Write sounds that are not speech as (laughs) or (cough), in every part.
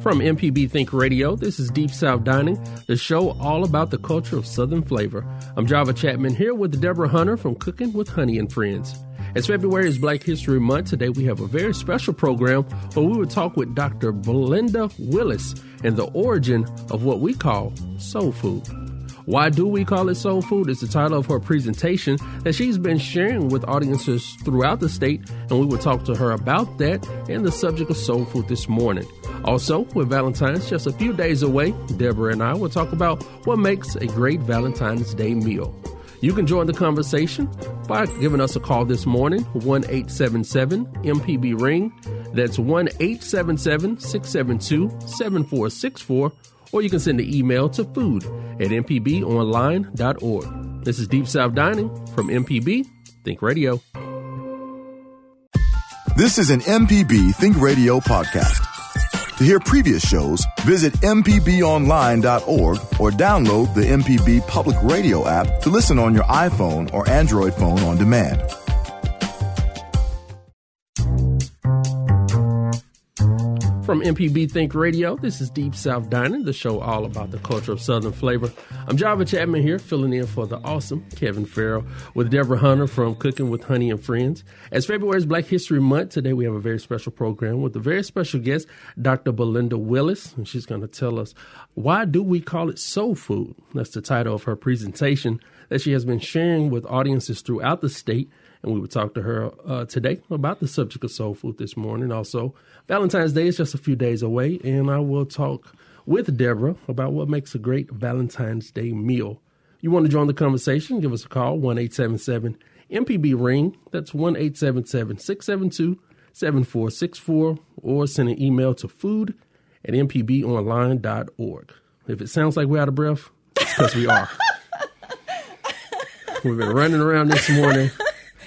From MPB Think Radio, this is Deep South Dining, the show all about the culture of Southern flavor. I'm Java Chapman here with Deborah Hunter from Cooking with Honey and Friends. As February is Black History Month, today we have a very special program where we will talk with Dr. Belinda Willis and the origin of what we call soul food. Why do we call it soul food? Is the title of her presentation that she's been sharing with audiences throughout the state, and we will talk to her about that and the subject of soul food this morning. Also, with Valentine's just a few days away, Deborah and I will talk about what makes a great Valentine's Day meal. You can join the conversation by giving us a call this morning, 1 877 MPB Ring. That's 1 877 672 7464 or you can send an email to food at mpbonline.org. This is Deep South Dining from MPB Think Radio. This is an MPB Think Radio podcast. To hear previous shows, visit MPBOnline.org or download the MPB Public Radio app to listen on your iPhone or Android phone on demand. From MPB Think Radio, this is Deep South Dining, the show all about the culture of Southern flavor. I'm Java Chapman here, filling in for the awesome Kevin Farrell with Deborah Hunter from Cooking with Honey and Friends. As February is Black History Month, today we have a very special program with a very special guest, Dr. Belinda Willis, and she's going to tell us why do we call it soul food? That's the title of her presentation that she has been sharing with audiences throughout the state and we will talk to her uh, today about the subject of soul food this morning. Also, Valentine's Day is just a few days away, and I will talk with Deborah about what makes a great Valentine's Day meal. You want to join the conversation? Give us a call, 1 877 MPB Ring. That's 1 877 672 7464, or send an email to food at mpbonline.org. If it sounds like we're out of breath, because we are. (laughs) We've been running around this morning.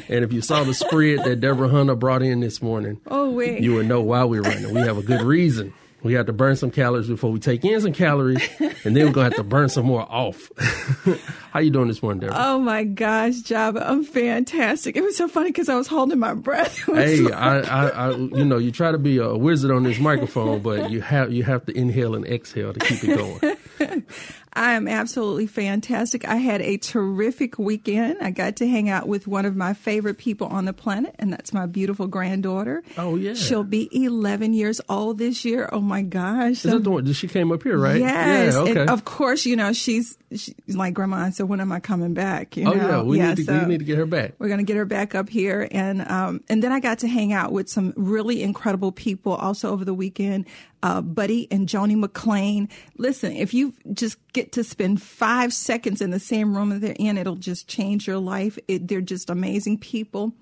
And if you saw the spread that Deborah Hunter brought in this morning, oh wait, you would know why we're running. We have a good reason. We have to burn some calories before we take in some calories, and then we're gonna have to burn some more off. (laughs) How you doing this morning, Deborah? Oh my gosh, Java, I'm fantastic. It was so funny because I was holding my breath. (laughs) Hey, like... I, I, I, you know, you try to be a wizard on this microphone, but you have you have to inhale and exhale to keep it going. (laughs) I am absolutely fantastic. I had a terrific weekend. I got to hang out with one of my favorite people on the planet, and that's my beautiful granddaughter. Oh yeah, she'll be 11 years old this year. Oh my gosh! Is that the one? She came up here, right? Yes. Yeah, okay. And of course, you know she's, she's like grandma. So when am I coming back? You oh know? yeah, we yeah, need to so we need to get her back. We're gonna get her back up here, and um, and then I got to hang out with some really incredible people also over the weekend uh, Buddy and Joni McLean. Listen, if you just get to spend five seconds in the same room that they're in, it'll just change your life. It, they're just amazing people.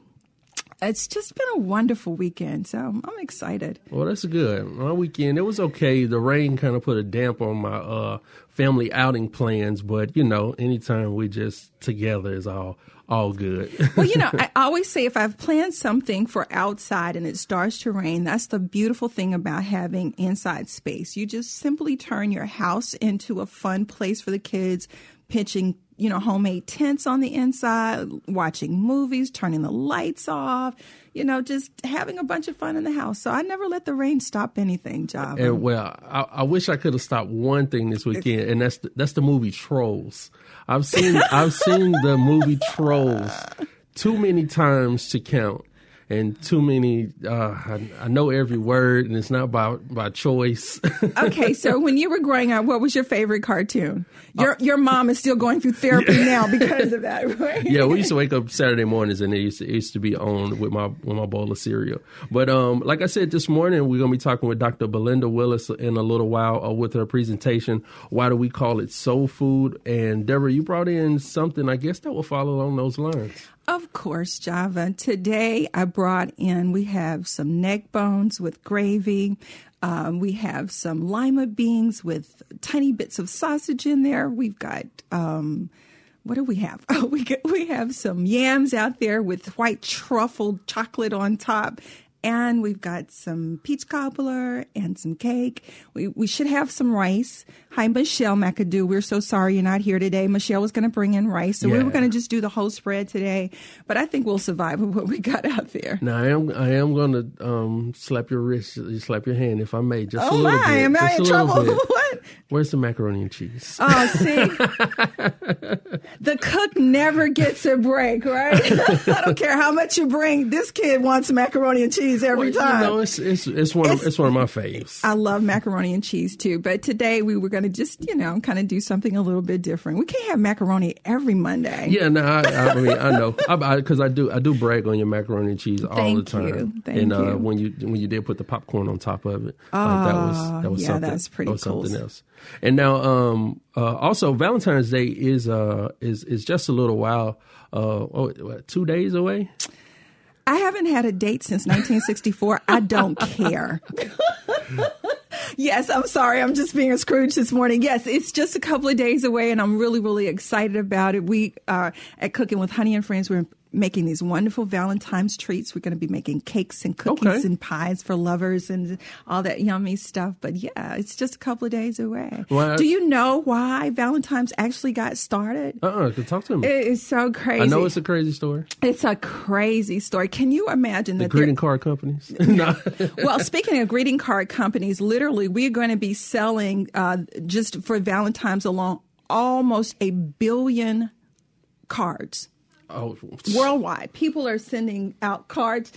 It's just been a wonderful weekend, so I'm excited. Well, that's good. My weekend it was okay. The rain kind of put a damp on my uh, family outing plans, but you know, anytime we just together is all all good. (laughs) well, you know, I always say if I've planned something for outside and it starts to rain, that's the beautiful thing about having inside space. You just simply turn your house into a fun place for the kids, pitching you know, homemade tents on the inside, watching movies, turning the lights off, you know, just having a bunch of fun in the house. So I never let the rain stop anything, Job. And well, I, I, wish I could have stopped one thing this weekend, and that's the, that's the movie Trolls. I've seen I've seen the movie Trolls too many times to count and too many. Uh, I, I, know every word, and it's not by by choice. (laughs) okay, so when you were growing up, what was your favorite cartoon? Your uh, your mom is still going through therapy yeah. now because of that, (laughs) right? Yeah, we used to wake up Saturday mornings, and it used to, it used to be on with my with my bowl of cereal. But um, like I said this morning, we're gonna be talking with Dr. Belinda Willis in a little while uh, with her presentation. Why do we call it soul food? And Deborah, you brought in something, I guess that will follow along those lines. Of course, Java. Today I brought in, we have some neck bones with gravy. Um, we have some lima beans with tiny bits of sausage in there. We've got, um, what do we have? (laughs) Oh, we, get, we have some yams out there with white truffle chocolate on top and we've got some peach cobbler and some cake. We, we should have some rice. Hi, Michelle McAdoo. We're so sorry you're not here today. Michelle was going to bring in rice, so we were going to just do the whole spread today. But I think we'll survive with what we got out there. Now I am I am going to um, slap your wrist, slap your hand if I may, just a Oh little my, bit. am I in trouble? (laughs) what? Where's the macaroni and cheese? Oh, see, (laughs) the cook never gets a break, right? (laughs) I don't care how much you bring. This kid wants macaroni and cheese every Well, time. You know, it's it's it's one of, It's- it's one of my faves. I love macaroni and cheese too, but today we were going to just, you know, kind of do something a little bit different. We can't have macaroni every Monday. Yeah, no, I, I mean I know because I, do I do brag on your macaroni and cheese all Thank the time. you. Thank and uh, you. when you when you did put the popcorn on top of it, like that was that was yeah, something. that's pretty that was cool. something else. And now, um, uh, also Valentine's Day is uh is is just a little while. Uh, oh, what, two days away. I haven't had a date since 1964. I don't care. (laughs) yes, I'm sorry. I'm just being a Scrooge this morning. Yes, it's just a couple of days away, and I'm really, really excited about it. We uh, at Cooking with Honey and Friends, we're making these wonderful Valentine's treats. We're going to be making cakes and cookies Okay. and pies for lovers and all that yummy stuff. But yeah, it's just a couple of days away. Well, Do you know why Valentine's actually got started? Uh, uh talk to me. It is so crazy. I know it's a crazy story. It's a crazy story. Can you imagine The that? greeting card companies. (laughs) well, speaking of greeting card companies, literally, we're going to be selling uh, just for Valentine's alone almost a billion cards Oh, worldwide. People are sending out cards.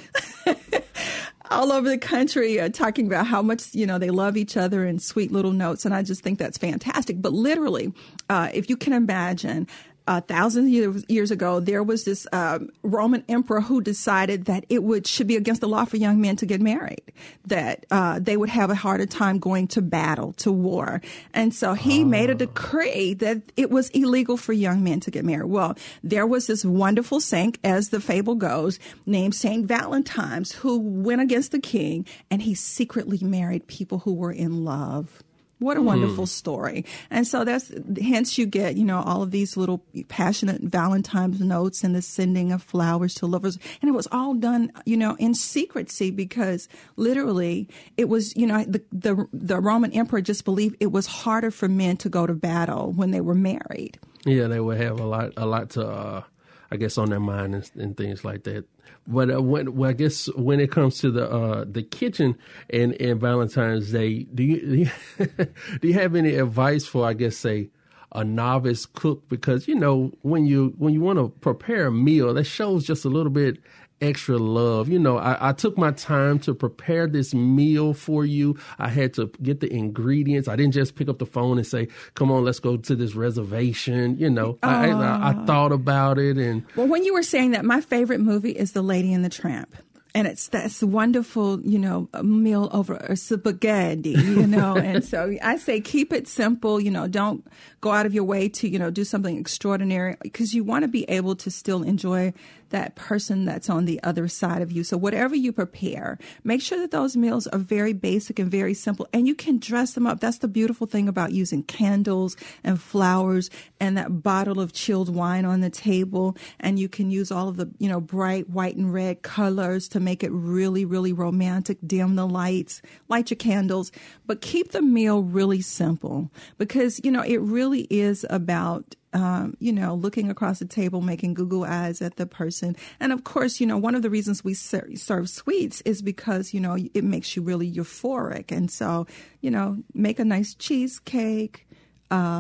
(laughs) All over the country, uh, talking about how much you know they love each other and sweet little notes, and I just think that's fantastic. But literally, uh, if you can imagine, uh, thousands of years, years ago, there was this um, Roman emperor who decided that it would should be against the law for young men to get married, that uh, they would have a harder time going to battle, to war, and so he made a decree that it was illegal for young men to get married. Well, there was this wonderful saint, as the fable goes, named Saint Valentine's, who went against the king, and he secretly married people who were in love. What a wonderful story. And so that's hence you get, you know, all of these little passionate Valentine's notes and the sending of flowers to lovers. And it was all done, you know, in secrecy because literally it was, you know, the the, the Roman emperor just believed it was harder for men to go to battle when they were married. Yeah, they would have a lot, a lot to, uh, I guess, on their mind and, and things like that. But uh, when, well, I guess when it comes to the uh, the kitchen and, and Valentine's Day, do you (laughs) do you, do you have any advice for, I guess, say a novice cook? Because you know when you when you want to prepare a meal, that shows just a little bit extra love. You know, I, I took my time to prepare this meal for you. I had to get the ingredients. I didn't just pick up the phone and say, "Come on, let's go to this reservation." You know, I, I, I thought about it, and Well, when you were saying that, my favorite movie is The Lady and the Tramp. And it's that's wonderful, you know, a meal over a spaghetti, you know. (laughs) and so I say keep it simple, you know, don't go out of your way to, you know, do something extraordinary because you want to be able to still enjoy that person that's on the other side of you. So whatever you prepare, make sure that those meals are very basic and very simple and you can dress them up. That's the beautiful thing about using candles and flowers and that bottle of chilled wine on the table and you can use all of the, you know, bright white and red colors to make it really really romantic. Dim the lights, light your candles, but keep the meal really simple because, you know, it really is about um, you know, looking across the table, making Google eyes at the person. And of course, you know, one of the reasons we ser- serve sweets is because, you know, it makes you really euphoric. And so, you know, make a nice cheesecake,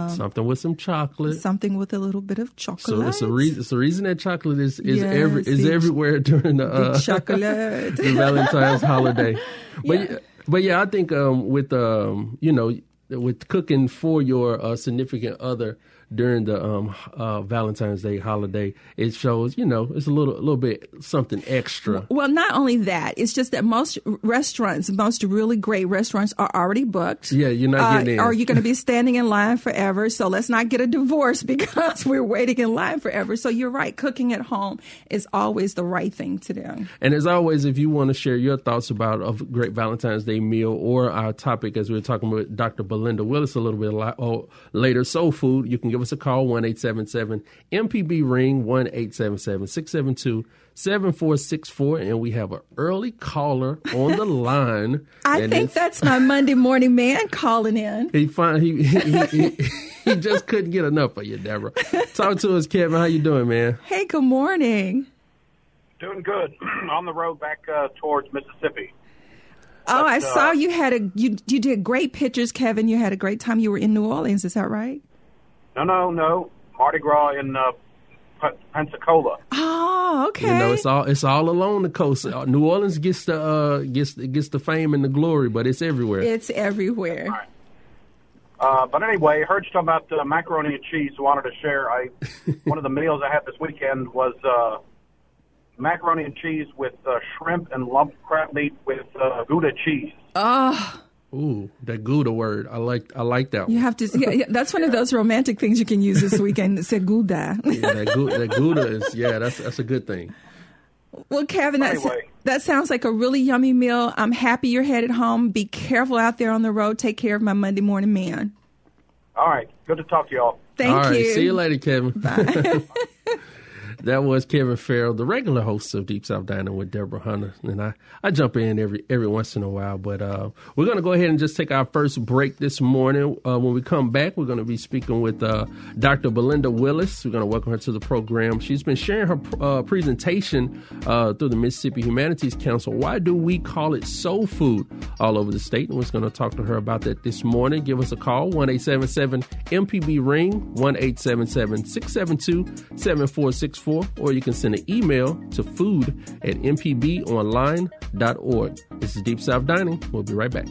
something with some chocolate. something with a little bit of chocolate. So it's the reason. It's the reason that chocolate is is every is everywhere during the, uh, chocolate. (laughs) the Valentine's holiday. (laughs) But Yeah. yeah. but yeah, I think um, with um, you know with cooking for your uh, significant other during the um, uh, Valentine's Day holiday, it shows you know it's a little a little bit something extra. Well, not only that, it's just that most restaurants, most really great restaurants are already booked. Yeah, you're not getting in. Or you're going to be (laughs) standing in line forever. So let's not get a divorce (laughs) because we're waiting in line forever. So you're right. Cooking at home is always the right thing to do. And as always, if you want to share your thoughts about a great Valentine's Day meal or our topic, as we were talking with Dr. Belinda Willis a little bit oh, later, soul food, you can give us give us a call, 1 877 MPB Ring, 1 877 672 7464. And we have an early caller on the (laughs) line. I think that's my Monday morning man calling in. He, find, he, he, he, (laughs) he just couldn't get enough of you, Deborah. Talk to us, Kevin. How you doing, man? Hey, good morning. Doing good. (clears throat) On the road back uh, towards Mississippi. Oh, but, I uh, saw you had a you you did great pictures, Kevin. You had a great time. You were in New Orleans, is that right? No, no, no. Mardi Gras in uh, Pensacola. Oh, okay. You know, it's all it's all along the coast. Uh, New Orleans gets the uh, gets gets the fame and the glory, but it's everywhere. It's everywhere. Right. Uh, but anyway, heard you talking about uh, macaroni and cheese. So wanted to share. I (laughs) one of the meals I had this weekend was uh, macaroni and cheese with uh, shrimp and lump crab meat with uh, Gouda cheese. Oh. Ooh, that Gouda word. I like I like that one. You have to yeah, yeah, that's one of those romantic things you can use this weekend. It's a Gouda. (laughs) yeah, that Gouda, that Gouda is yeah, that's that's a good thing. Well, Kevin, that's, anyway. that sounds like a really yummy meal. I'm happy you're headed home. Be careful out there on the road. Take care of my Monday morning man. All right. Good to talk to y'all. Thank All right. you. See you later, Kevin. Bye. (laughs) that was Kevin Farrell, the regular host of Deep South Dining with Deborah Hunter, and I, I jump in every every once in a while. But uh, we're going to go ahead and just take our first break this morning. Uh, when we come back, we're going to be speaking with uh, Dr. Belinda Willis. We're going to welcome her to the program. She's been sharing her uh, presentation uh, through the Mississippi Humanities Council. Why do we call it soul food all over the state? And we're going to talk to her about that this morning. Give us a call one eight seven seven MPB ring one eight seven seven six seven two seven four six four or you can send an email to food at mpbonline.org. This is Deep South Dining. We'll be right back.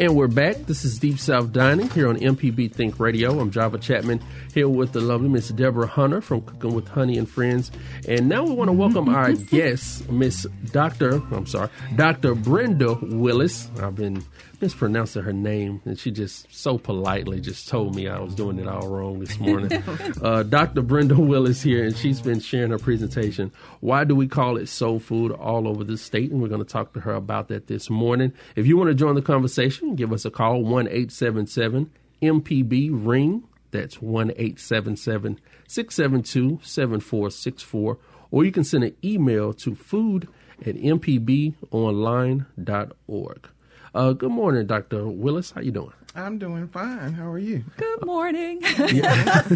And we're back. This is Deep South Dining here on MPB Think Radio. I'm Java Chapman here with the lovely Miss Deborah Hunter from Cooking with Honey and Friends. And now we want to welcome our (laughs) guest, Miss Dr. I'm sorry, Dr. Brinda Willis. I've been mispronouncing her name, and she just so politely just told me I was doing it all wrong this morning. (laughs) uh, Dr. Brinda Willis here, and she's been sharing her presentation. Why do we call it soul food all over the state? And we're going to talk to her about that this morning. If you want to join the conversation, give us a call one eight seven seven MPB ring. That's one eight seven seven six seven two seven four six four, or you can send an email to food at mpbonline.org. Uh, good morning, Dr. Willis. How you doing? I'm doing fine. How are you? Good morning. (laughs) yeah. (laughs)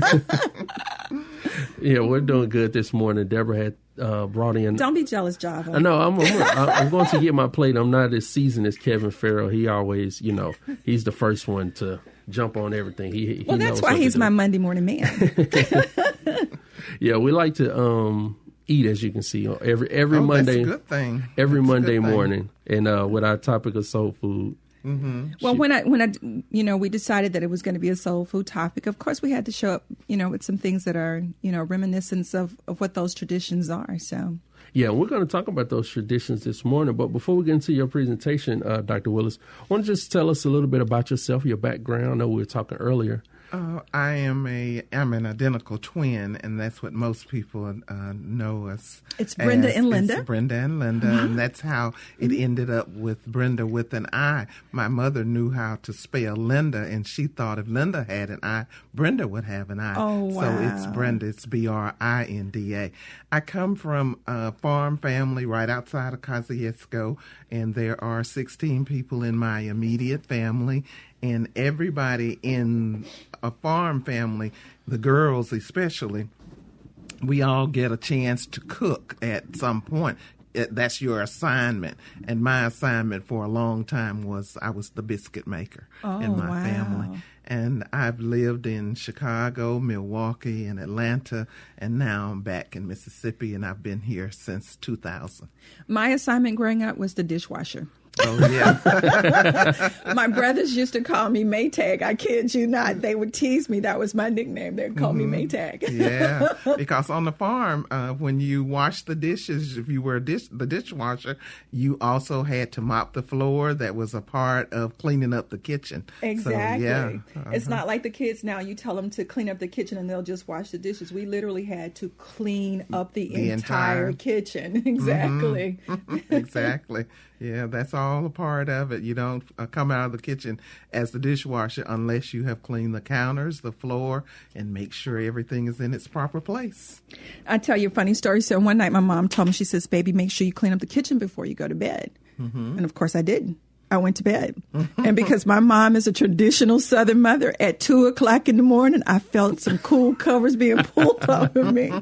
yeah, we're doing good this morning. Deborah had uh, brought in. Don't be jealous, Java. I know. I'm, I'm, I'm (laughs) going to get my plate. I'm not as seasoned as Kevin Farrell. He always, you know, he's the first one to jump on everything. He, he well, that's why he's my Monday morning man. (laughs) (laughs) yeah, we like to um, eat, as you can see, every every oh, Monday. good thing. Every that's Monday morning, and uh, with our topic of soul food. Mm-hmm. Well, she, when I when I you know we decided that it was going to be a soul food topic, of course we had to show up you know with some things that are you know reminiscence of of what those traditions are. So. Yeah, we're going to talk about those traditions this morning. But before we get into your presentation, uh, Dr. Willis, want to just tell us a little bit about yourself, your background. I know we were talking earlier uh, I am a I'm an identical twin, and that's what most people uh, know us. It's Brinda as. and Linda. It's Brinda and Linda, uh-huh. and that's how it ended up with Brinda with an I. My mother knew how to spell Linda, and she thought if Linda had an I, Brinda would have an I. Oh wow! So it's Brinda. It's B R I N D A. I come from a farm family right outside of Kosciusko, and there are 16 people in my immediate family, and everybody in a farm family, the girls especially, we all get a chance to cook at some point. Uh, that's your assignment. And my assignment for a long time was I was the biscuit maker oh, in my wow. family. And I've lived in Chicago, Milwaukee, and Atlanta, and now I'm back in Mississippi, and I've been here since 2000. My assignment growing up was the dishwasher. Oh yeah. (laughs) my brothers used to call me Maytag. I kid you not. They would tease me. That was my nickname. They'd call mm-hmm. me Maytag. yeah, (laughs) because on the farm, uh, when you wash the dishes, if you were dish, the dishwasher, you also had to mop the floor. That was a part of cleaning up the kitchen. Exactly. So, yeah. Uh-huh. It's not like the kids now. You tell them to clean up the kitchen and they'll just wash the dishes. We literally had to clean up the, the entire, entire, kitchen. exactly. (laughs) Mm-hmm. exactly. Yeah, that's all a part of it. You don't uh, come out of the kitchen as the dishwasher unless you have cleaned the counters, the floor, and make sure everything is in its proper place. I tell you a funny story. So one night my mom told me, she says, "Baby, make sure you clean up the kitchen before you go to bed." Mm-hmm. And of course, I didn't. I went to bed. and because my mom is a traditional Southern mother, at two o'clock in the morning, I felt some cool covers being pulled (laughs) over me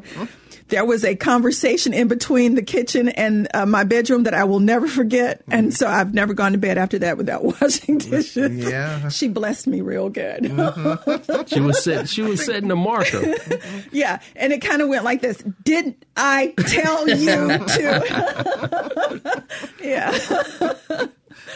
there was a conversation in between the kitchen and uh, my bedroom that I will never forget. And so I've never gone to bed after that without (laughs) washing dishes. Yeah. she blessed me real good. Mm-hmm. she was set, she was setting the marker. (laughs) yeah. And it kind of went like this. Did I tell you to? yeah.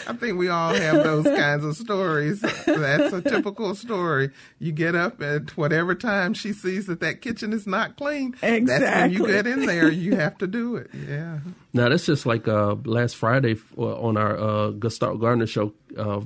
I think we all have those (laughs) kinds of stories. That's a typical story. You get up at whatever time she sees that that kitchen is not clean. Exactly. That's when you get in there. You have to do it. Yeah. Now that's just like uh, last Friday uh, on our uh, Gestalt Gardener show. Uh,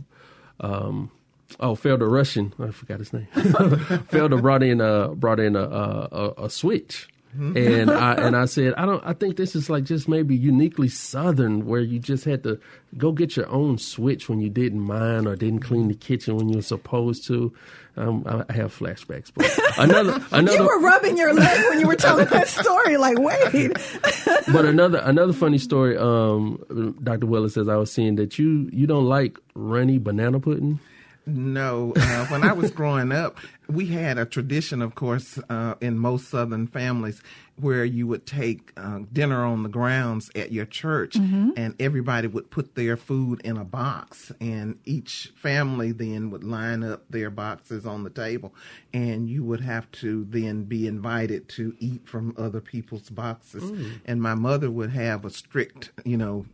um, oh, Felder Rushing. I forgot his name. (laughs) Felder brought in a brought in a, a, a switch and I and I said, I don't. I think this is like just maybe uniquely Southern, where you just had to go get your own switch when you didn't mind or didn't clean the kitchen when you were supposed to. Um, I have flashbacks, but (laughs) another another. you were rubbing your leg when you were telling that story. Like, wait. (laughs) but another another funny story. Um, Dr. Willis says I was seeing that you you don't like runny banana pudding. No, uh, when I was growing up, we had a tradition, of course, uh, in most Southern families, where you would take uh, dinner on the grounds at your church, mm-hmm. and everybody would put their food in a box, and each family then would line up their boxes on the table, and you would have to then be invited to eat from other people's boxes. Mm. And my mother would have a strict, you know,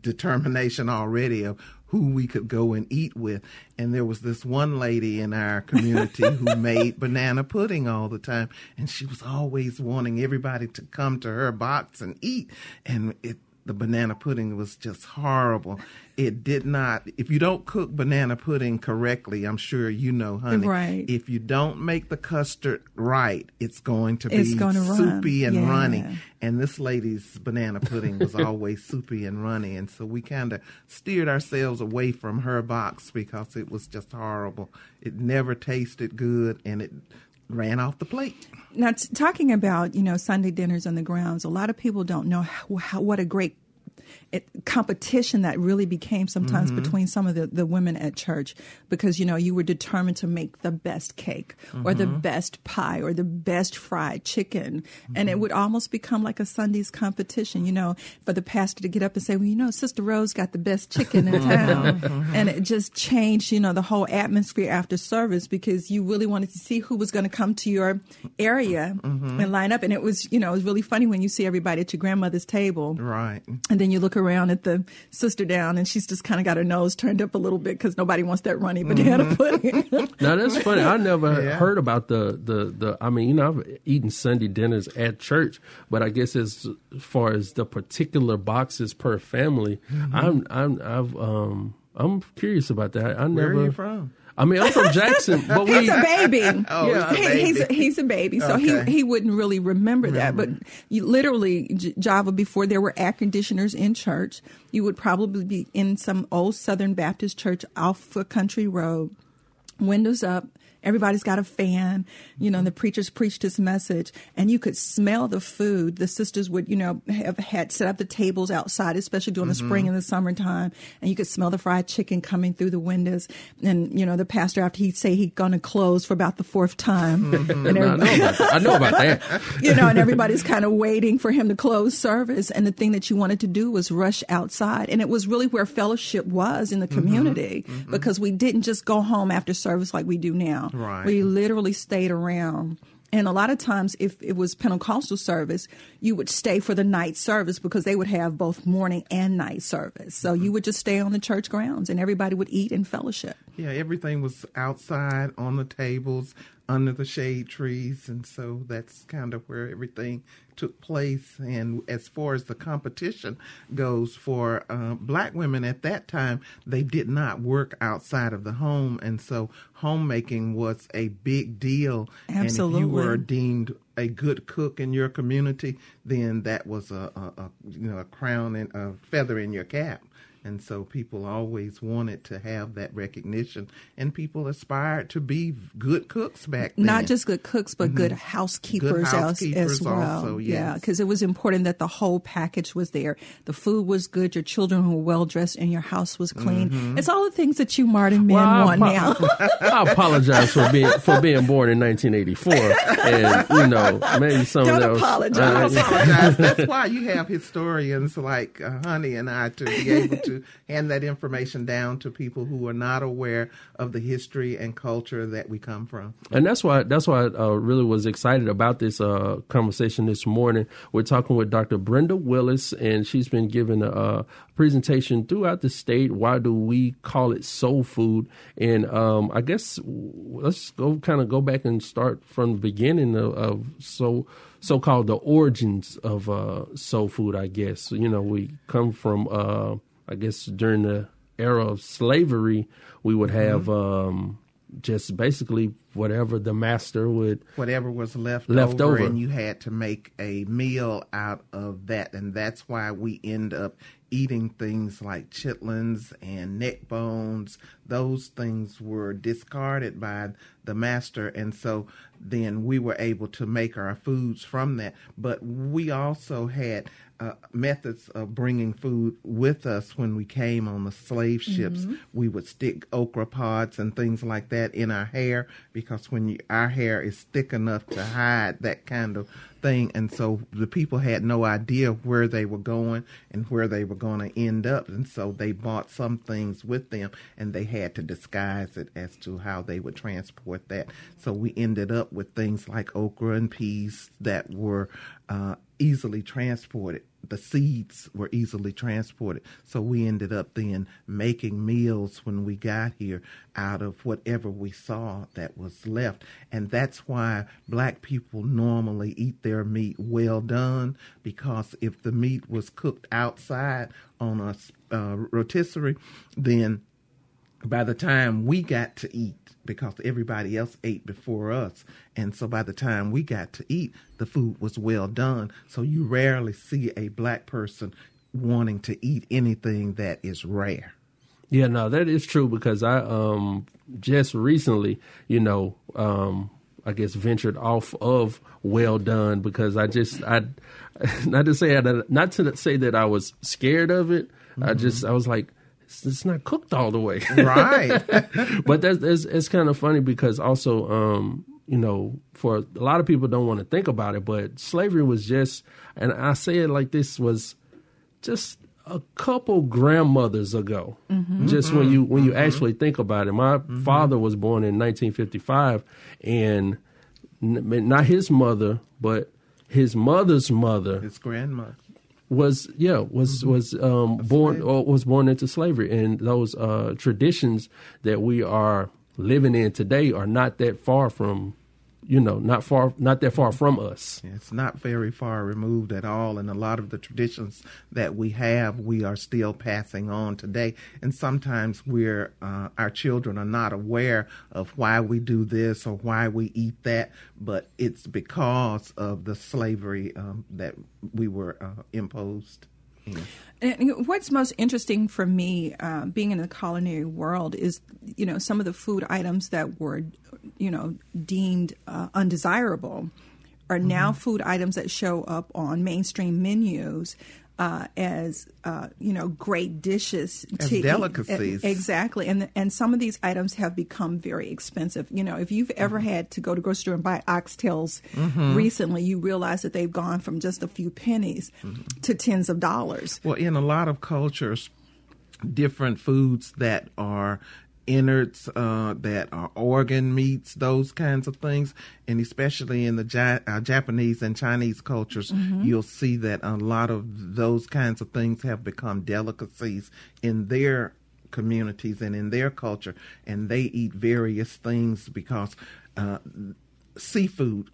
determination already of who we could go and eat with. And there was this one lady in our community (laughs) who made banana pudding all the time. And she was always wanting everybody to come to her box and eat. And it the banana pudding was just horrible. It did not. If you don't cook banana pudding correctly, I'm sure you know, honey. Right. If you don't make the custard right, it's going to be it's be soupy run. and yeah. runny. And this lady's banana pudding was (laughs) always soupy and runny, and so we kind of steered ourselves away from her box because it was just horrible. It never tasted good, and it ran off the plate. Now, t- talking about you know Sunday dinners on the grounds, a lot of people don't know how, how, what a great it, competition that really became sometimes mm-hmm. between some of the, the women at church because, you know, you were determined to make the best cake mm-hmm. or the mm-hmm. best pie or the best fried chicken. And it mm-hmm. would almost become like a Sunday's competition, you know, for the pastor to get up and say, well, you know, Sister Rose got the best chicken in (laughs) town. Mm-hmm. and it just changed, you know, the whole atmosphere after service because you really wanted to see who was going to come to your area and line up. And it was, you know, it was really funny when you see everybody at your grandmother's table. Right. And then you look around at the sister down, and she's just kind of got her nose turned up a little bit because nobody wants that runny banana mm-hmm. pudding. (laughs) now that's funny. I never yeah. heard about the, the the. I mean, you know, I've eaten Sunday dinners at church, but I guess as far as the particular boxes per family, mm-hmm. I'm I'm I've um I'm curious about that. I never. Where are you from? I mean, I'm from Jackson, but we, he's a baby. oh, yeah, he, a baby. he's a, he's a baby, so okay. he he wouldn't really remember, remember. that. But you, literally, Java, before there were air conditioners in church, you would probably be in some old Southern Baptist church off a country road, windows up, Everybody's got a fan. You know, and the preachers preached his message, and you could smell the food. The sisters would, you know, have had set up the tables outside, especially during mm-hmm. the spring and the summertime, and you could smell the fried chicken coming through the windows. And you know, the pastor after he'd say he'd gonna close for about the fourth time, mm-hmm. (laughs) and I, know about, I know about that. (laughs) you know, and everybody's kind of waiting for him to close service. And the thing that you wanted to do was rush outside, and it was really where fellowship was in the mm-hmm. community mm-hmm. because we didn't just go home after service like we do now. Right. We literally stayed around. And a lot of times, if it was Pentecostal service, you would stay for the night service because they would have both morning and night service. So you would just stay on the church grounds and everybody would eat and fellowship. Yeah, everything was outside on the tables, under the shade trees. And so that's kind of where everything took place. And as far as the competition goes for uh, black women at that time, they did not work outside of the home. And so homemaking was a big deal. Absolutely. And if you were deemed a good cook in your community, then that was a, a, a you know a crown and a feather in your cap. And so people always wanted to have that recognition, and people aspired to be good cooks back then. Not just good cooks, but mm-hmm. good housekeepers, good housekeepers as, as, well. Also, yes. Yeah, because it was important that the whole package was there. The food was good, your children were well dressed, and your house was clean. Mm-hmm. It's all the things that you modern men well, want now. (laughs) (laughs) I apologize for being for being born in 1984, and you know maybe some Don't of those. Apologize. Uh, apologize. That's why you have historians like uh, Honey and I to be able to hand that information down to people who are not aware of the history and culture that we come from. And that's why that's why I uh, really was excited about this uh, conversation this morning. We're talking with Dr. Brinda Willis, and she's been giving a, a presentation throughout the state. Why do we call it soul food? And um, I guess let's go kind of go back and start from the beginning of, of so so called the origins of uh, soul food. I guess you know we come from uh, I guess during the era of slavery, we would mm-hmm. have mm-hmm. um, just basically whatever the master would whatever was left, left over, over, and you had to make a meal out of that and that's why we end up eating things like chitlins and neck bones those things were discarded by the master and so then we were able to make our foods from that but we also had uh, methods of bringing food with us when we came on the slave ships. Mm-hmm. We would stick okra pods and things like that in our hair because when you, our hair is thick enough to hide that kind of thing, and so the people had no idea where they were going and where they were going to end up, and so they bought some things with them, and they had to disguise it as to how they would transport that. So we ended up with things like okra and peas that were uh, easily transported. The seeds were easily transported. So we ended up then making meals when we got here out of whatever we saw that was left. And that's why black people normally eat their meat well done because if the meat was cooked outside on a uh, rotisserie, then by the time we got to eat, because everybody else ate before us. And so by the time we got to eat, the food was well done. So you rarely see a black person wanting to eat anything that is rare. Yeah, no, that is true because I um just recently, you know, um I guess ventured off of well done because I just I (laughs) not to say I, not to say that I was scared of it. Mm-hmm. I just I was like it's not cooked all the way. right. (laughs) but that's it's, it's kind of funny because also um, you know, for a lot of people don't want to think about it, but slavery was just and I say it like this was just a couple grandmothers ago. Mm-hmm. Just when you when you mm-hmm. actually think about it. My mm-hmm. father was born in 1955 and not his mother, but his mother's mother, his grandma was yeah was mm-hmm. was um, born or was born into slavery, and those uh, traditions that we are living in today are not that far from you know, not far, not that far from us. It's not very far removed at all, and a lot of the traditions that we have, we are still passing on today. And sometimes we're, uh, our children are not aware of why we do this or why we eat that, but it's because of the slavery um, that we were uh, imposed. And what's most interesting for me, uh, being in the culinary world, is you know some of the food items that were, you know, deemed uh, undesirable, are mm-hmm. now food items that show up on mainstream menus uh, as uh, you know great dishes as to delicacies eat. exactly and and some of these items have become very expensive you know if you've ever mm-hmm. had to go to grocery store and buy oxtails mm-hmm. recently you realize that they've gone from just a few pennies mm-hmm. to tens of dollars well in a lot of cultures different foods that are innards uh, that are organ meats, those kinds of things. And especially in the ja- uh, Japanese and Chinese cultures, mm-hmm. you'll see that a lot of those kinds of things have become delicacies in their communities and in their culture. And they eat various things because uh, seafood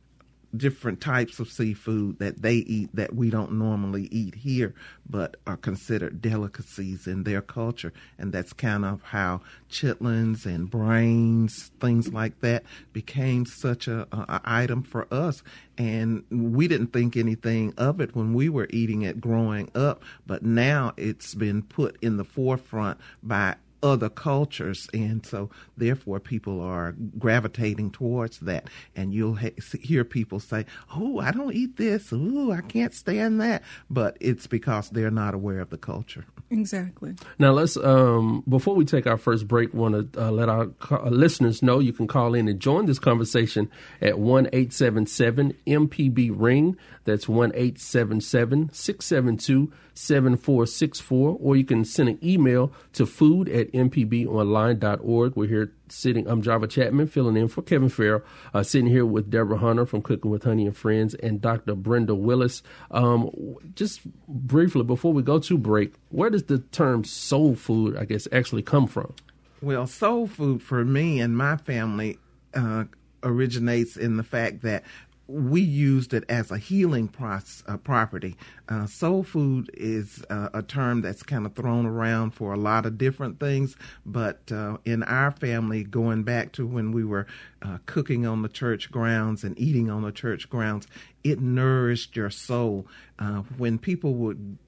different types of seafood that they eat that we don't normally eat here, but are considered delicacies in their culture. And that's kind of how chitlins and brains, things like that, became such a, a, item for us. And we didn't think anything of it when we were eating it growing up, but now it's been put in the forefront by other cultures, and so therefore people are gravitating towards that. And you'll ha- hear people say, "Oh, I don't eat this. Oh, I can't stand that," but it's because they're not aware of the culture. Exactly. Now let's um, before we take our first break, want to uh, let our co- uh, listeners know you can call in and join this conversation at one eight seven seven MPB ring. That's one eight seven seven six seven two 7464, or you can send an email to food at mpbonline.org. We're here sitting, I'm Java Chapman, filling in for Kevin Farrell, uh, sitting here with Deborah Hunter from Cooking with Honey and Friends and Dr. Brinda Willis. Um, just briefly, before we go to break, where does the term soul food, I guess, actually come from? Well, soul food for me and my family uh, originates in the fact that we used it as a healing process, uh, property. Uh, soul food is uh, a term that's kind of thrown around for a lot of different things, but uh, in our family, going back to when we were uh, cooking on the church grounds and eating on the church grounds, it nourished your soul. Uh, when people would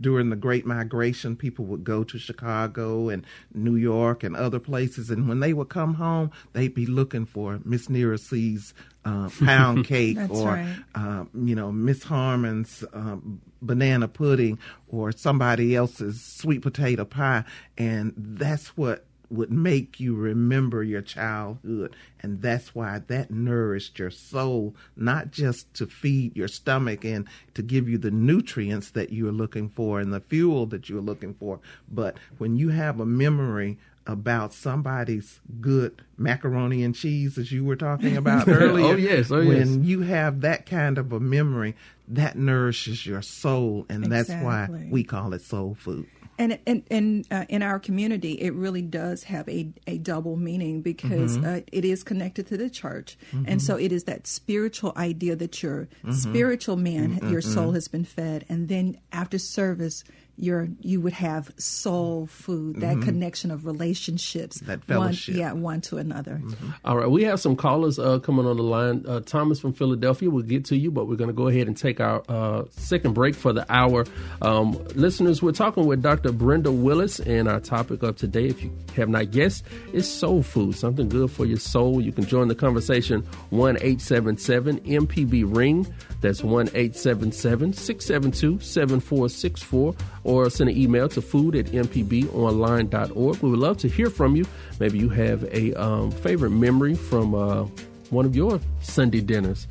during the Great Migration, people would go to Chicago and New York and other places, and when they would come home, they'd be looking for Miss Nera C's uh, (laughs) pound cake or right. uh, you know Miss Harmon's um, banana pudding or somebody else's sweet potato pie, and that's what would make you remember your childhood. And that's why that nourished your soul, not just to feed your stomach and to give you the nutrients that you're looking for and the fuel that you're looking for, but when you have a memory about somebody's good macaroni and cheese, as you were talking (laughs) about oh, earlier. oh yes, oh when yes. you have that kind of a memory, that nourishes your soul, and that's why we call it soul food. And and, and uh, in our community, it really does have a, a double meaning because mm-hmm. uh, it is connected to the church, mm-hmm. and so it is that spiritual idea that your mm-hmm. spiritual man, your soul has been fed, and then after service, your you would have soul food, that connection of relationships, That one, fellowship. yeah, one to another. All right, we have some callers uh, coming on the line. Uh, Thomas from Philadelphia, we'll get to you, but we're going to go ahead and take our uh, second break for the hour. Um, listeners, we're talking with Dr. Brinda Willis, and our topic of today, if you have not guessed, is soul food, something good for your soul. You can join the conversation one eight seven seven MPB Ring. That's 1 877 672 7464, or send an email to food at mpbonline.org. We would love to hear from you. Maybe you have a um, favorite memory from uh, one of your Sunday dinners.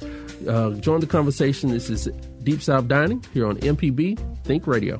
Uh, join the conversation. This is Deep South Dining here on MPB Think Radio.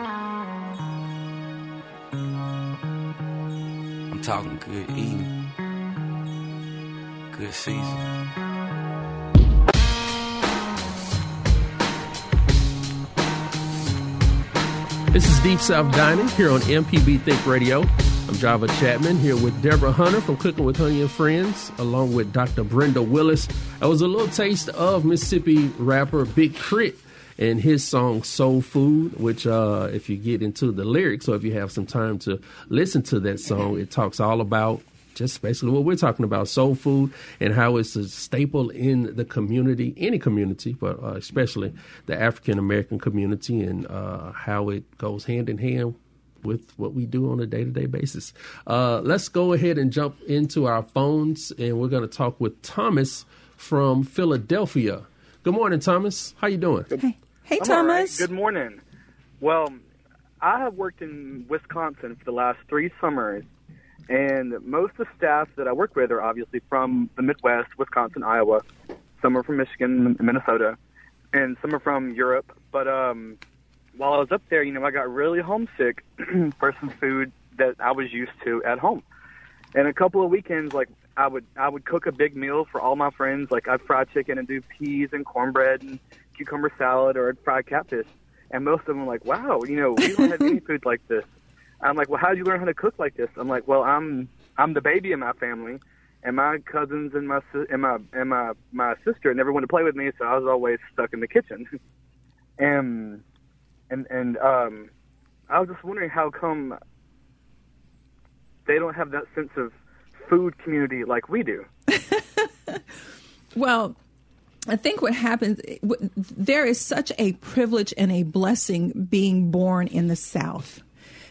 Talking good eating, good season. This is Deep South Dining here on MPB Think Radio. I'm Java Chapman here with Deborah Hunter from Cooking with Honey and Friends, along with Dr. Brinda Willis. That was a little taste of Mississippi rapper Big K.R.I.T. and his song Soul Food, which, uh, if you get into the lyrics or if you have some time to listen to that song, it talks all about just basically what we're talking about soul food and how it's a staple in the community, any community, but uh, especially the African American community, and uh, how it goes hand in hand with what we do on a day to day basis. Uh, let's go ahead and jump into our phones, and we're going to talk with Thomas from Philadelphia. Good morning, Thomas. How you doing? Good. Hey, hey, I'm all right. Thomas. Good morning. Well, I have worked in Wisconsin for the last three summers, and most of the staff that I work with are obviously from the Midwest, Wisconsin, Iowa. Some are from Michigan and Minnesota, and some are from Europe But um, while I was up there, you know, I got really homesick (clears throat) for some food that I was used to at home. And a couple of weekends, like I would I would cook a big meal for all my friends. Like I'd fry chicken and do peas and cornbread and cucumber salad, or I'd fry catfish. And most of them were like, "Wow, you know, we don't have any (laughs) food like this." I'm like, "Well, how did you learn how to cook like this?" I'm like, "Well, I'm I'm the baby in my family, and my cousins and my and my and my my sister never wanted to play with me, so I was always stuck in the kitchen." (laughs) and and and um, I was just wondering how come they don't have that sense of food community like we do. (laughs) Well, I think what happens, there is such a privilege and a blessing being born in the South.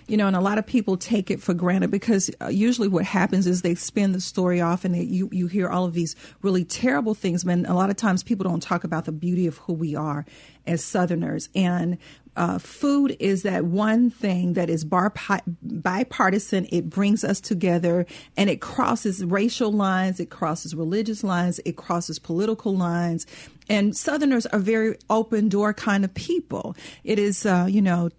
You know, and a lot of people take it for granted because uh, usually what happens is they spin the story off and they, you, you hear all of these really terrible things. But a lot of times people don't talk about the beauty of who we are as Southerners. And uh, food is that one thing that is bar- bipartisan. It brings us together and it crosses racial lines, it crosses religious lines, it crosses political lines. And Southerners are very open door kind of people. It is, uh, you know,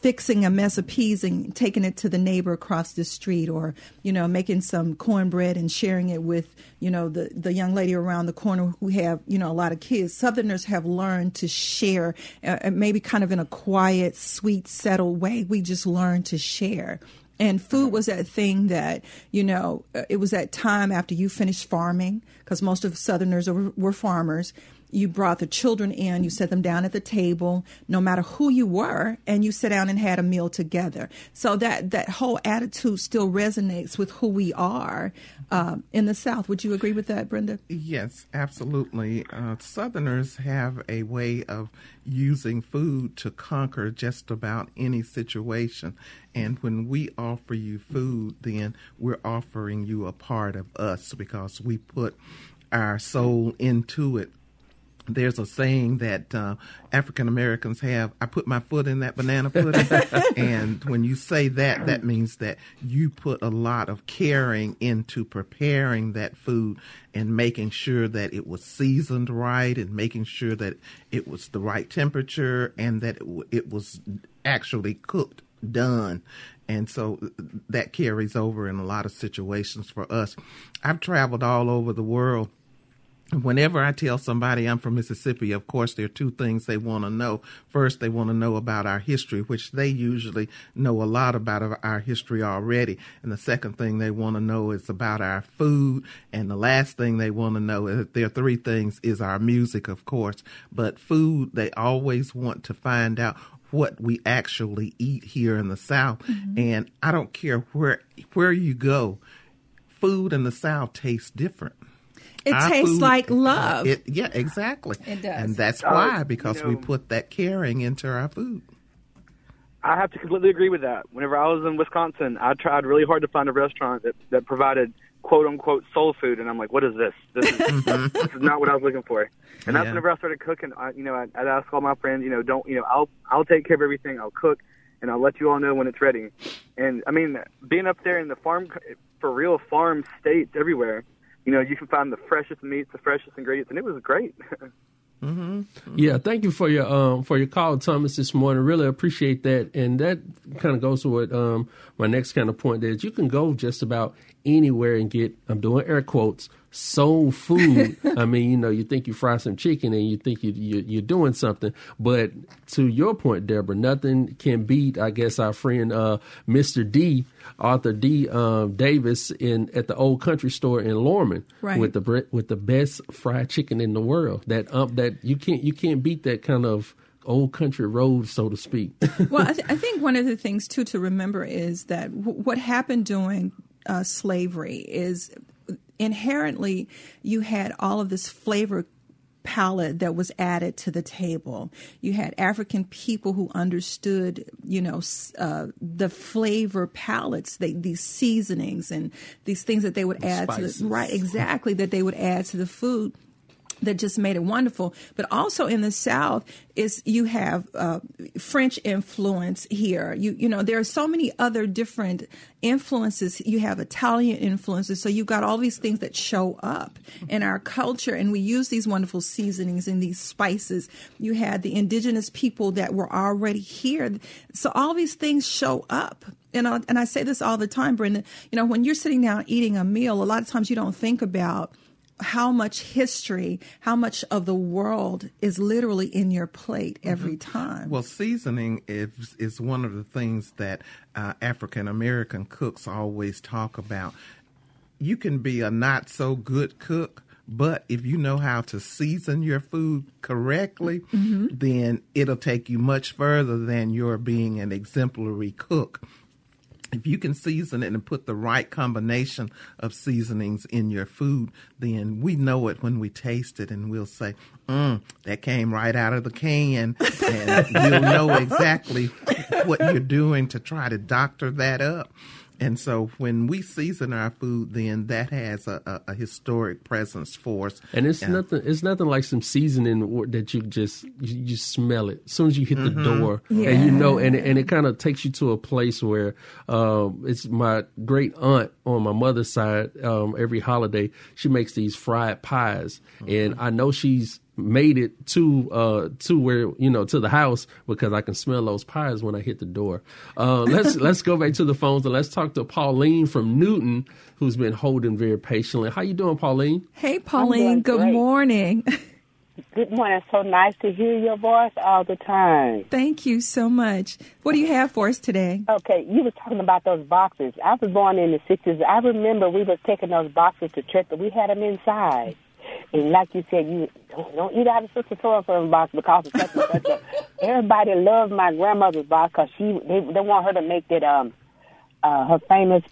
fixing a mess of peas and taking it to the neighbor across the street or you know making some cornbread and sharing it with you know the the young lady around the corner who have you know a lot of kids. Southerners have learned to share uh, maybe kind of in a quiet sweet settled way. We just learned to share. And food was that thing that you know uh, it was that time after you finished farming because most of southerners were, were farmers you brought the children in, you set them down at the table, no matter who you were, and you sat down and had a meal together. So that that whole attitude still resonates with who we are uh, in the South. Would you agree with that, Brinda? Yes, absolutely. Uh, Southerners have a way of using food to conquer just about any situation. And when we offer you food, then we're offering you a part of us because we put our soul into it there's a saying that uh, African Americans have. I put my foot in that banana pudding, (laughs) and when you say that, that means that you put a lot of caring into preparing that food and making sure that it was seasoned right, and making sure that it was the right temperature, and that it, w- it was actually cooked, done. And so that carries over in a lot of situations for us. I've traveled all over the world Whenever I tell somebody I'm from Mississippi, of course, there are two things they want to know. First, they want to know about our history, which they usually know a lot about our history already. And the second thing they want to know is about our food. And the last thing they want to know is there are three things is our music, of course. But food, they always want to find out what we actually eat here in the South. Mm-hmm. And I don't care where where you go, food in the South tastes different. It Our tastes food, like love. It, yeah, exactly. It does. And that's uh, why, because you know, we put that caring into our food. I have to completely agree with that. Whenever I was in Wisconsin, I tried really hard to find a restaurant that, that provided quote unquote soul food, and I'm like, what is this? This is, (laughs) this is not what I was looking for. And that's yeah. whenever I started cooking. I, you know, I, I'd ask all my friends, you know, don't, you know, I'll I'll take care of everything. I'll cook, and I'll let you all know when it's ready. And I mean, being up there in the farm, for real farm states everywhere, you know, you can find the freshest meats, the freshest ingredients, and it was great. (laughs) Mm-hmm. Yeah, thank you for your um, for your call, Thomas, this morning. Really appreciate that, and that kind of goes to what um, my next kind of point is. You can go just about anywhere and get. I'm doing air quotes soul food. (laughs) I mean, you know, you think you fry some chicken and you think you, you are doing something, but to your point, Deborah, nothing can beat. I guess our friend uh, Mr. D, Arthur D. Um, Davis in at the old country store in Lorman right. with the with the best fried chicken in the world. That um that you can't you can't beat that kind of old country road, so to speak. well, I, (laughs) th- I, think one of the things too to remember is that w- what happened during uh, slavery is inherently you had all of this flavor palette that was added to the table. You had African people who understood, you know, uh, the flavor palettes, they, these seasonings and these things that they would add Spices. to the right exactly that they would add to the food that just made it wonderful. But also in the South is you have uh, French influence here. You you know there are so many other different influences. You have Italian influences, so you've got all these things that show up in our culture, and we use these wonderful seasonings and these spices. You had the indigenous people that were already here, so all these things show up. And I, and I say this all the time, Brinda. You know, when you're sitting down eating a meal, a lot of times you don't think about how much history, how much of the world is literally in your plate every time. Well, seasoning is is one of the things that uh, African American cooks always talk about. You can be a not so good cook, but if you know how to season your food correctly, then it'll take you much further than your being an exemplary cook if you can season it and put the right combination of seasonings in your food, then we know it when we taste it and we'll say, mm, that came right out of the can. And you'll know (laughs) exactly what you're doing to try to doctor that up. And so when we season our food, then that has a, a, a historic presence for us. And it's nothing. It's nothing like some seasoning that you just you just smell it as soon as you hit the door, and you know, and it- and it kind of takes you to a place where um, it's my great aunt on my mother's side. Um, every holiday, she makes these fried pies, and I know she's made it to uh to where you know to the house because I can smell those pies when I hit the door. Uh, let's (laughs) let's go back to the phones and let's talk to Pauline from Newton, who's been holding very patiently. How you doing, Pauline? Hey, Pauline. Good great. morning. Good morning. So nice to hear your voice all the time. Thank you so much. What do you have for us today? Okay, you were talking about those boxes. I was born in the sixties. I remember we was taking those boxes to church, but we had them inside. And like you said, you don't, don't eat out of Sister Tora for a box because of such and such. a- Everybody loved my grandmother's box because she they, they want her to make that um uh her famous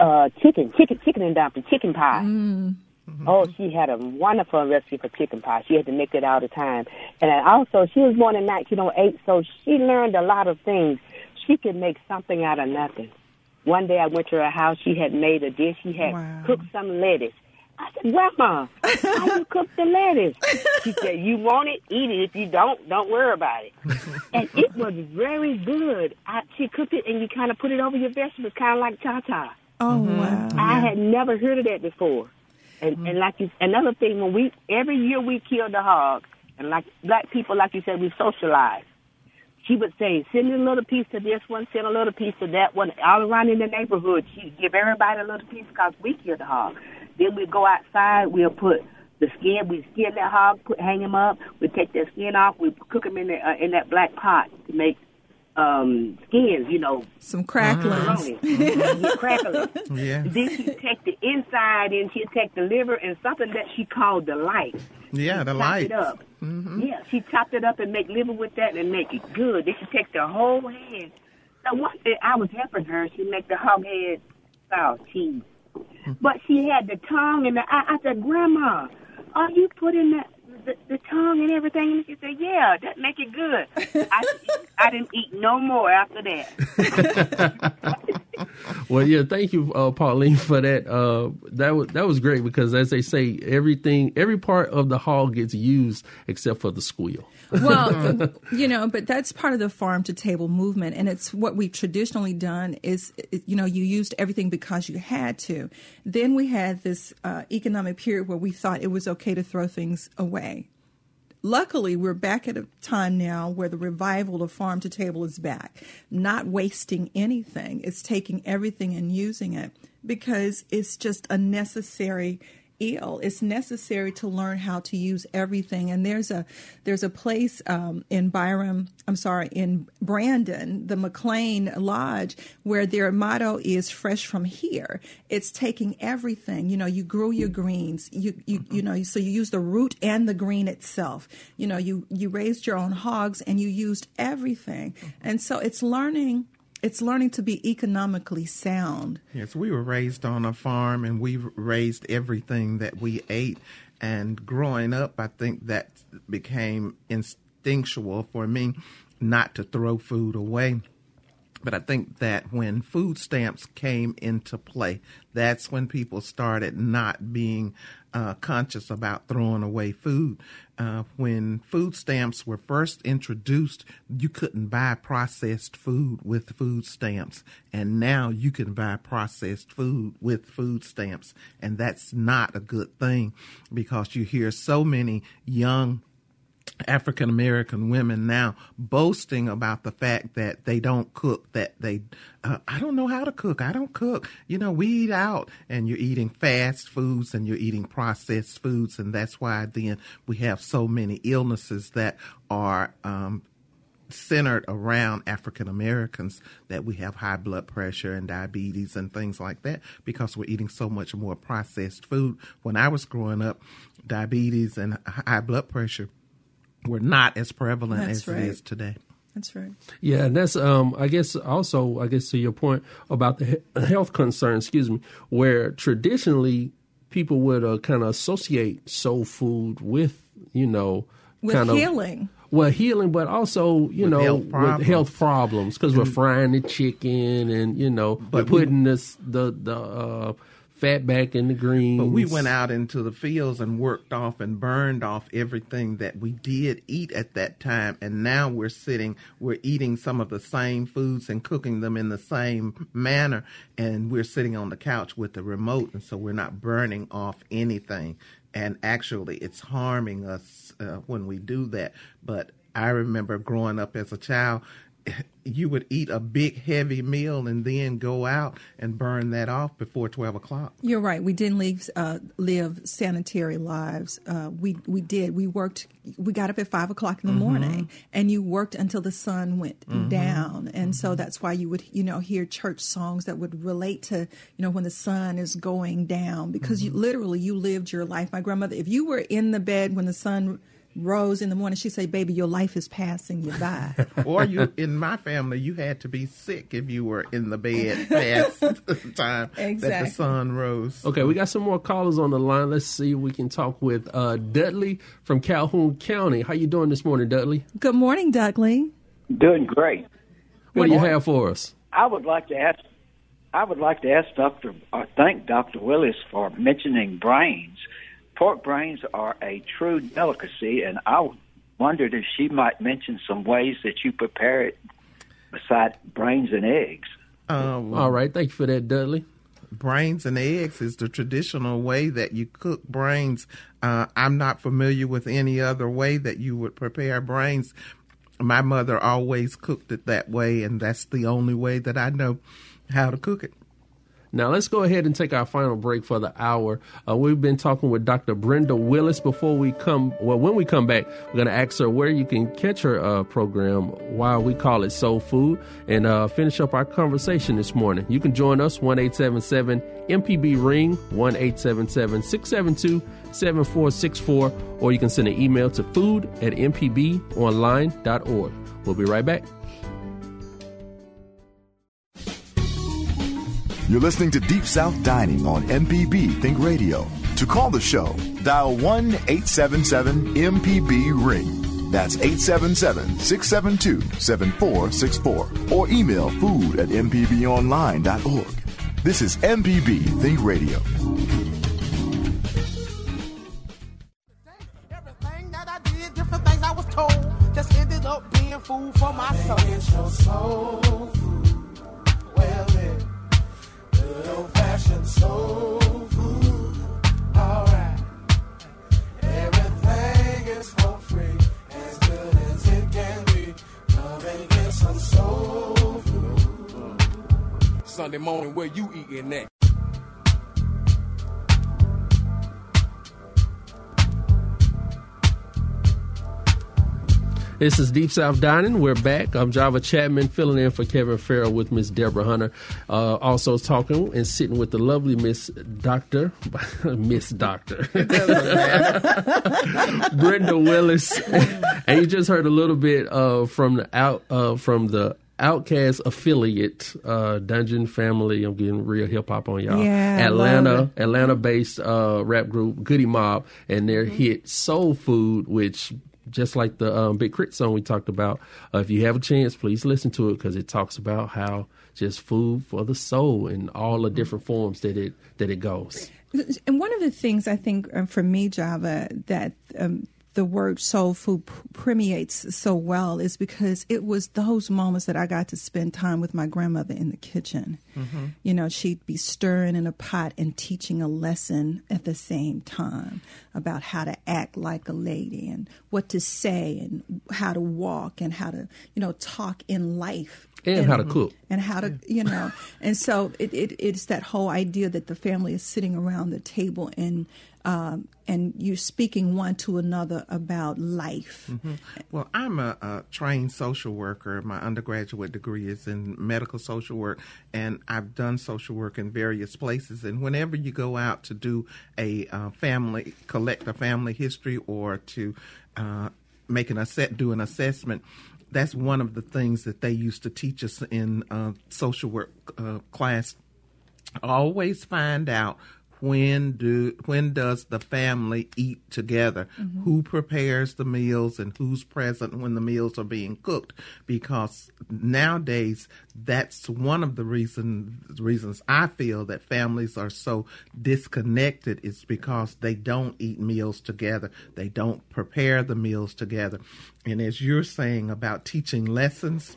uh chicken chicken chicken and dumpling chicken pie. Oh, she had a wonderful recipe for chicken pie. She had to make it all the time. And also, she was born in 1908, so she learned a lot of things. She could make something out of nothing. One day I went to her house. She had made a dish. She had Wow. cooked some lettuce. I said, Grandma, how (laughs) you cook the lettuce? She said, you want it, eat it. If you don't, don't worry about it. (laughs) and it was very good. I, she cooked it, and you kind of put it over your vegetables, kind of like ta-ta. Oh, mm-hmm. wow. I had never heard of that before. And mm-hmm. and like you, another thing, when we every year we kill the hog, and like black people, like you said, we socialize. She would say, send me a little piece to this one, send a little piece to that one, all around in the neighborhood. She'd give everybody a little piece because we kill the hog. Then we go outside, we'll put the skin, we skin that hog, put hang him up. We take that skin off, we cook him in the, uh, in that black pot to make um skins, you know, Some cracklings. macaroni. Yeah, crackling. (laughs) Yeah. Then she'd take the inside and she'd take the liver and something that she called the light. Yeah, the Chop light. it up. Yeah, she chopped it up and make liver with that and make it good. Then she take the whole head. So one day I was helping her. She make the hog head style cheese. But she had the tongue and the I, I said, Grandma, are you putting the, the tongue and everything? And she said, Yeah, that make it good. I I didn't eat no more after that. (laughs) Well, yeah, thank you, uh, Pauline, for that. Uh, that was that was great because, as they say, everything, every part of the hog gets used except for the squeal. Well, (laughs) you know, but that's part of the farm to table movement, and it's what we've traditionally done. Is you know, you used everything because you had to. Then we had this uh, economic period where we thought it was okay to throw things away. Luckily, we're back at a time now where the revival of farm to table is back. Not wasting anything, it's taking everything and using it because it's just a necessary ill. It's necessary to learn how to use everything. And there's a there's a place um, in Byram, I'm sorry, in Brandon, the McLean Lodge, where their motto is "fresh from here." It's taking everything. You know, you grow your greens. You you you know, so you use the root and the green itself. You know, you you raised your own hogs and you used everything. And so it's learning. It's learning to be economically sound. Yes, we were raised on a farm and we raised everything that we ate. And growing up, I think that became instinctual for me not to throw food away. But I think that when food stamps came into play, that's when people started not being uh, conscious about throwing away food. Uh, when food stamps were first introduced, you couldn't buy processed food with food stamps. And now you can buy processed food with food stamps. And that's not a good thing because you hear so many young African American women now boasting about the fact that they don't cook, that they, uh, I don't know how to cook. I don't cook. You know, we eat out and you're eating fast foods and you're eating processed foods. And that's why then we have so many illnesses that are, um, centered around African Americans that we have high blood pressure and diabetes and things like that because we're eating so much more processed food. When I was growing up, diabetes and high blood pressure were not as prevalent That's as right. it is today. That's right. Yeah, and that's um I guess also I guess to your point about the he- health concern, excuse me, where traditionally people would uh, kind of associate soul food with, you know, With kind of healing. well, healing, but also you With know health with health problems because we're frying the chicken and you know we're But we- putting this the the uh, fat back in the greens. But we went out into the fields and worked off and burned off everything that we did eat at that time. And now we're sitting, we're eating some of the same foods and cooking them in the same manner. And we're sitting on the couch with the remote. And so we're not burning off anything. And actually, it's harming us uh, when we do that. But I remember growing up as a child, you would eat a big heavy meal and then go out and burn that off before 12 o'clock. You're right. We didn't live, uh, live sanitary lives. Uh, we we did. We worked. We got up at five o'clock in the morning, and you worked until the sun went down. And so that's why you would you know hear church songs that would relate to you know when the sun is going down because you literally you lived your life. My grandmother, if you were in the bed when the sun rose in the morning, she'd say, "Baby, your life is passing you by." (laughs) or you in my family you had to be sick if you were in the bed (laughs) past the time that Exactly. the sun rose Okay, we got some more callers on the line. Let's see if we can talk with uh, Dudley from Calhoun County. How you doing this morning, Dudley? Good morning, Dudley. Doing great. What do you have for us? I would like to ask. I would like to ask Doctor. Uh, thank Doctor Willis for mentioning brains. Pork brains are a true delicacy, and I wondered if she might mention some ways that you prepare it beside brains and eggs. um, All right, thank you for that, Dudley. brains and eggs is the traditional way that you cook brains uh, i'm not familiar with any other way that you would prepare brains my mother always cooked it that way and that's the only way that i know how to cook it Now let's go ahead and take our final break for the hour. Uh, we've been talking with Dr. Brinda Willis. Before we come, well, when we come back, we're going to ask her where you can catch her uh, program, why we call it Soul Food, and uh, finish up our conversation this morning. You can join us one eight seven seven MPB Ring one eight seven seven six seven two seven four six four, or you can send an email to food at mpbonline.org. We'll be right back. You're listening to Deep South Dining on MPB Think Radio. To call the show, dial 1 877 MPB Ring. That's 877 672 7464. Or email food at MPBOnline.org. This is MPB Think Radio. Just ended up being food for my soul. Sunday morning, where you eating at? This is Deep South Dining. We're back. I'm Java Chapman, filling in for Kevin Farrell with Miss Deborah Hunter. Uh, also talking and sitting with the lovely Miss Doctor, (laughs) Miss Doctor, (laughs) Brinda Willis. (laughs) and you just heard a little bit uh, from the out uh, from the OutKast affiliate, uh, Dungeon Family. I'm getting real hip hop on y'all. Yeah, Atlanta, Atlanta based uh, rap group Goodie Mob, and their hit Soul Food, which just like the um, Big K.R.I.T song we talked about. Uh, if you have a chance, please listen to it because it talks about how just food for the soul and all the different forms that it that it goes. And one of the things I think um, for me, Java, that um, the word soul food permeates so well is because it was those moments that I got to spend time with my grandmother in the kitchen. Mm-hmm. You know, she'd be stirring in a pot and teaching a lesson at the same time about how to act like a lady and what to say and how to walk and how to, you know, talk in life and, and, how to cook and how to you know (laughs) and so it, it, it's that whole idea that the family is sitting around the table and um, and you're speaking one to another about life. Mm-hmm. Well, I'm a, a, trained social worker. My undergraduate degree is in medical social work, and I've done social work in various places. And whenever you go out to do a uh, family, collect a family history, or to uh, make an asset, do an assessment, that's one of the things that they used to teach us in uh, social work uh, class. Always find out when do when does the family eat together? Mm-hmm. who prepares the meals and who's present when the meals are being cooked? Because nowadays that's one of the reason reasons I feel that families are so disconnected is because they don't eat meals together. They don't prepare the meals together. And as you're saying about teaching lessons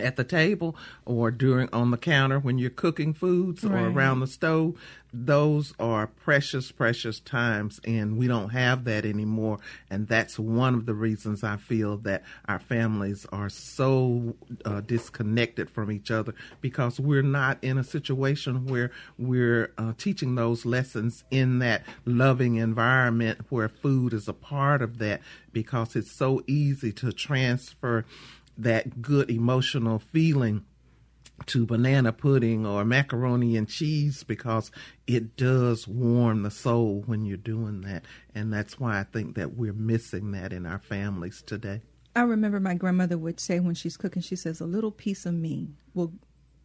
at the table or during on the counter when you're cooking foods right. or around the stove those are precious precious times and we don't have that anymore and that's one of the reasons i feel that our families are so uh, disconnected from each other because we're not in a situation where we're uh, teaching those lessons in that loving environment where food is a part of that because it's so easy to transfer that good emotional feeling to banana pudding or macaroni and cheese because it does warm the soul when you're doing that. And that's why I think that we're missing that in our families today. I remember my grandmother would say when she's cooking, she says, a little piece of me will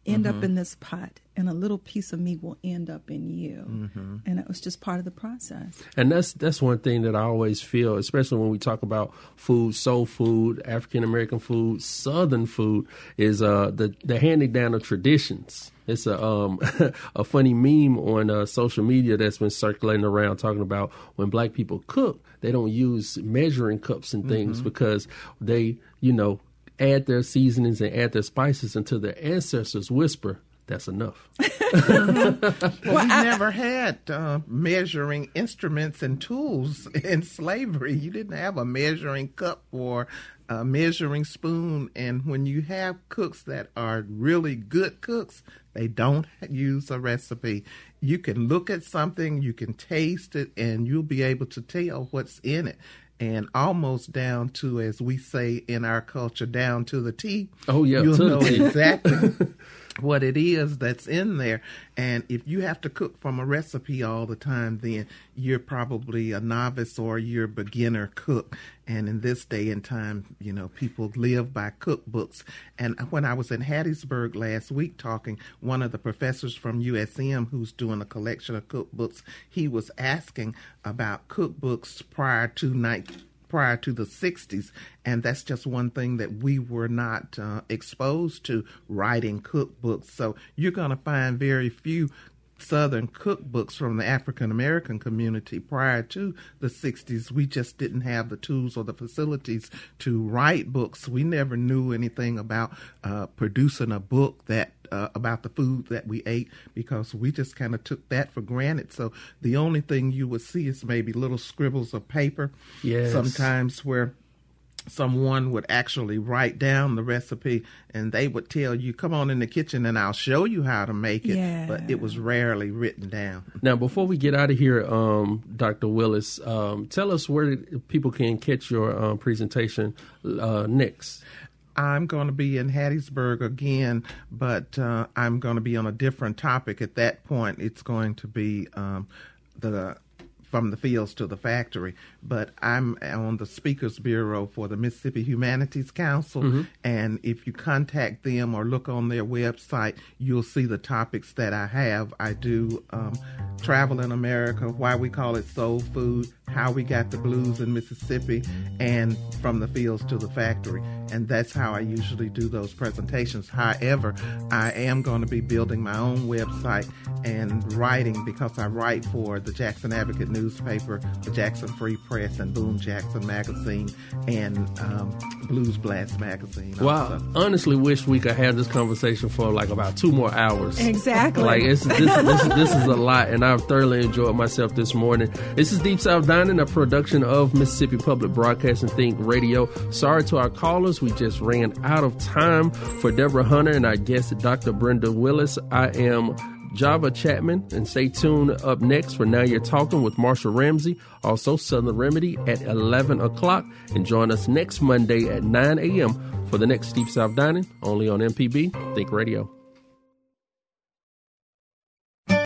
end mm-hmm. up in this pot and a little piece of me will end up in you mm-hmm. and it was just part of the process and that's that's one thing that i always feel especially when we talk about food soul food african american food southern food is uh the the handing down of traditions it's a um (laughs) a funny meme on uh, social media that's been circulating around talking about when black people cook they don't use measuring cups and things mm-hmm. because they you know add their seasonings and add their spices until their ancestors whisper, that's enough. (laughs) well, we I, never had uh, measuring instruments and tools in slavery. You didn't have a measuring cup or a measuring spoon. And when you have cooks that are really good cooks, they don't use a recipe. You can look at something, you can taste it, and you'll be able to tell what's in it and almost down to, as we say in our culture, down to the T. Oh yeah, you'll know exactly (laughs) what it is that's in there. And if you have to cook from a recipe all the time, then you're probably a novice or you're a beginner cook. And in this day and time, you know, people live by cookbooks. And when I was in Hattiesburg last week talking, one of the professors from USM who's doing a collection of cookbooks, he was asking about cookbooks prior to night prior to the 60s. And that's just one thing that we were not uh, exposed to writing cookbooks. So you're going to find very few Southern cookbooks from the African American community prior to the 60s. We just didn't have the tools or the facilities to write books. We never knew anything about uh, producing a book that uh, about the food that we ate because we just kind of took that for granted. So the only thing you would see is maybe little scribbles of paper. Yes. Sometimes where someone would actually write down the recipe and they would tell you come on in the kitchen and i'll show you how to make it yeah. but it was rarely written down now before we get out of here um, dr willis um, tell us where people can catch your um, presentation uh, next I'm going to be in Hattiesburg again, but uh, I'm going to be on a different topic at that point. It's going to be um, the from the fields to the factory. But I'm on the Speakers Bureau for the Mississippi Humanities Council, Mhm. and if you contact them or look on their website, you'll see the topics that I have. I do um, travel in America, why we call it soul food, how we got the blues in Mississippi, and from the fields to the factory. And that's how I usually do those presentations. However, I am going to be building my own website and writing because I write for the Jackson Advocate newspaper, the Jackson Free Press, and Boom Jackson magazine, and um, Blues Blast magazine. Wow. also. Honestly, wish we could have this conversation for like about two more hours. Exactly. Like it's this, this, this is a lot, and I've thoroughly enjoyed myself this morning. This is Deep South Dining, a production of Mississippi Public Broadcasting Think Radio. Sorry to our callers, we just ran out of time. For Deborah Hunter and our guest, Dr. Brinda Willis, I am Java Chapman, and stay tuned up next for Now You're Talking with Marshall Ramsey, also Southern Remedy at 11 o'clock, and join us next Monday at 9 a.m. for the next Deep South Dining, only on MPB Think Radio.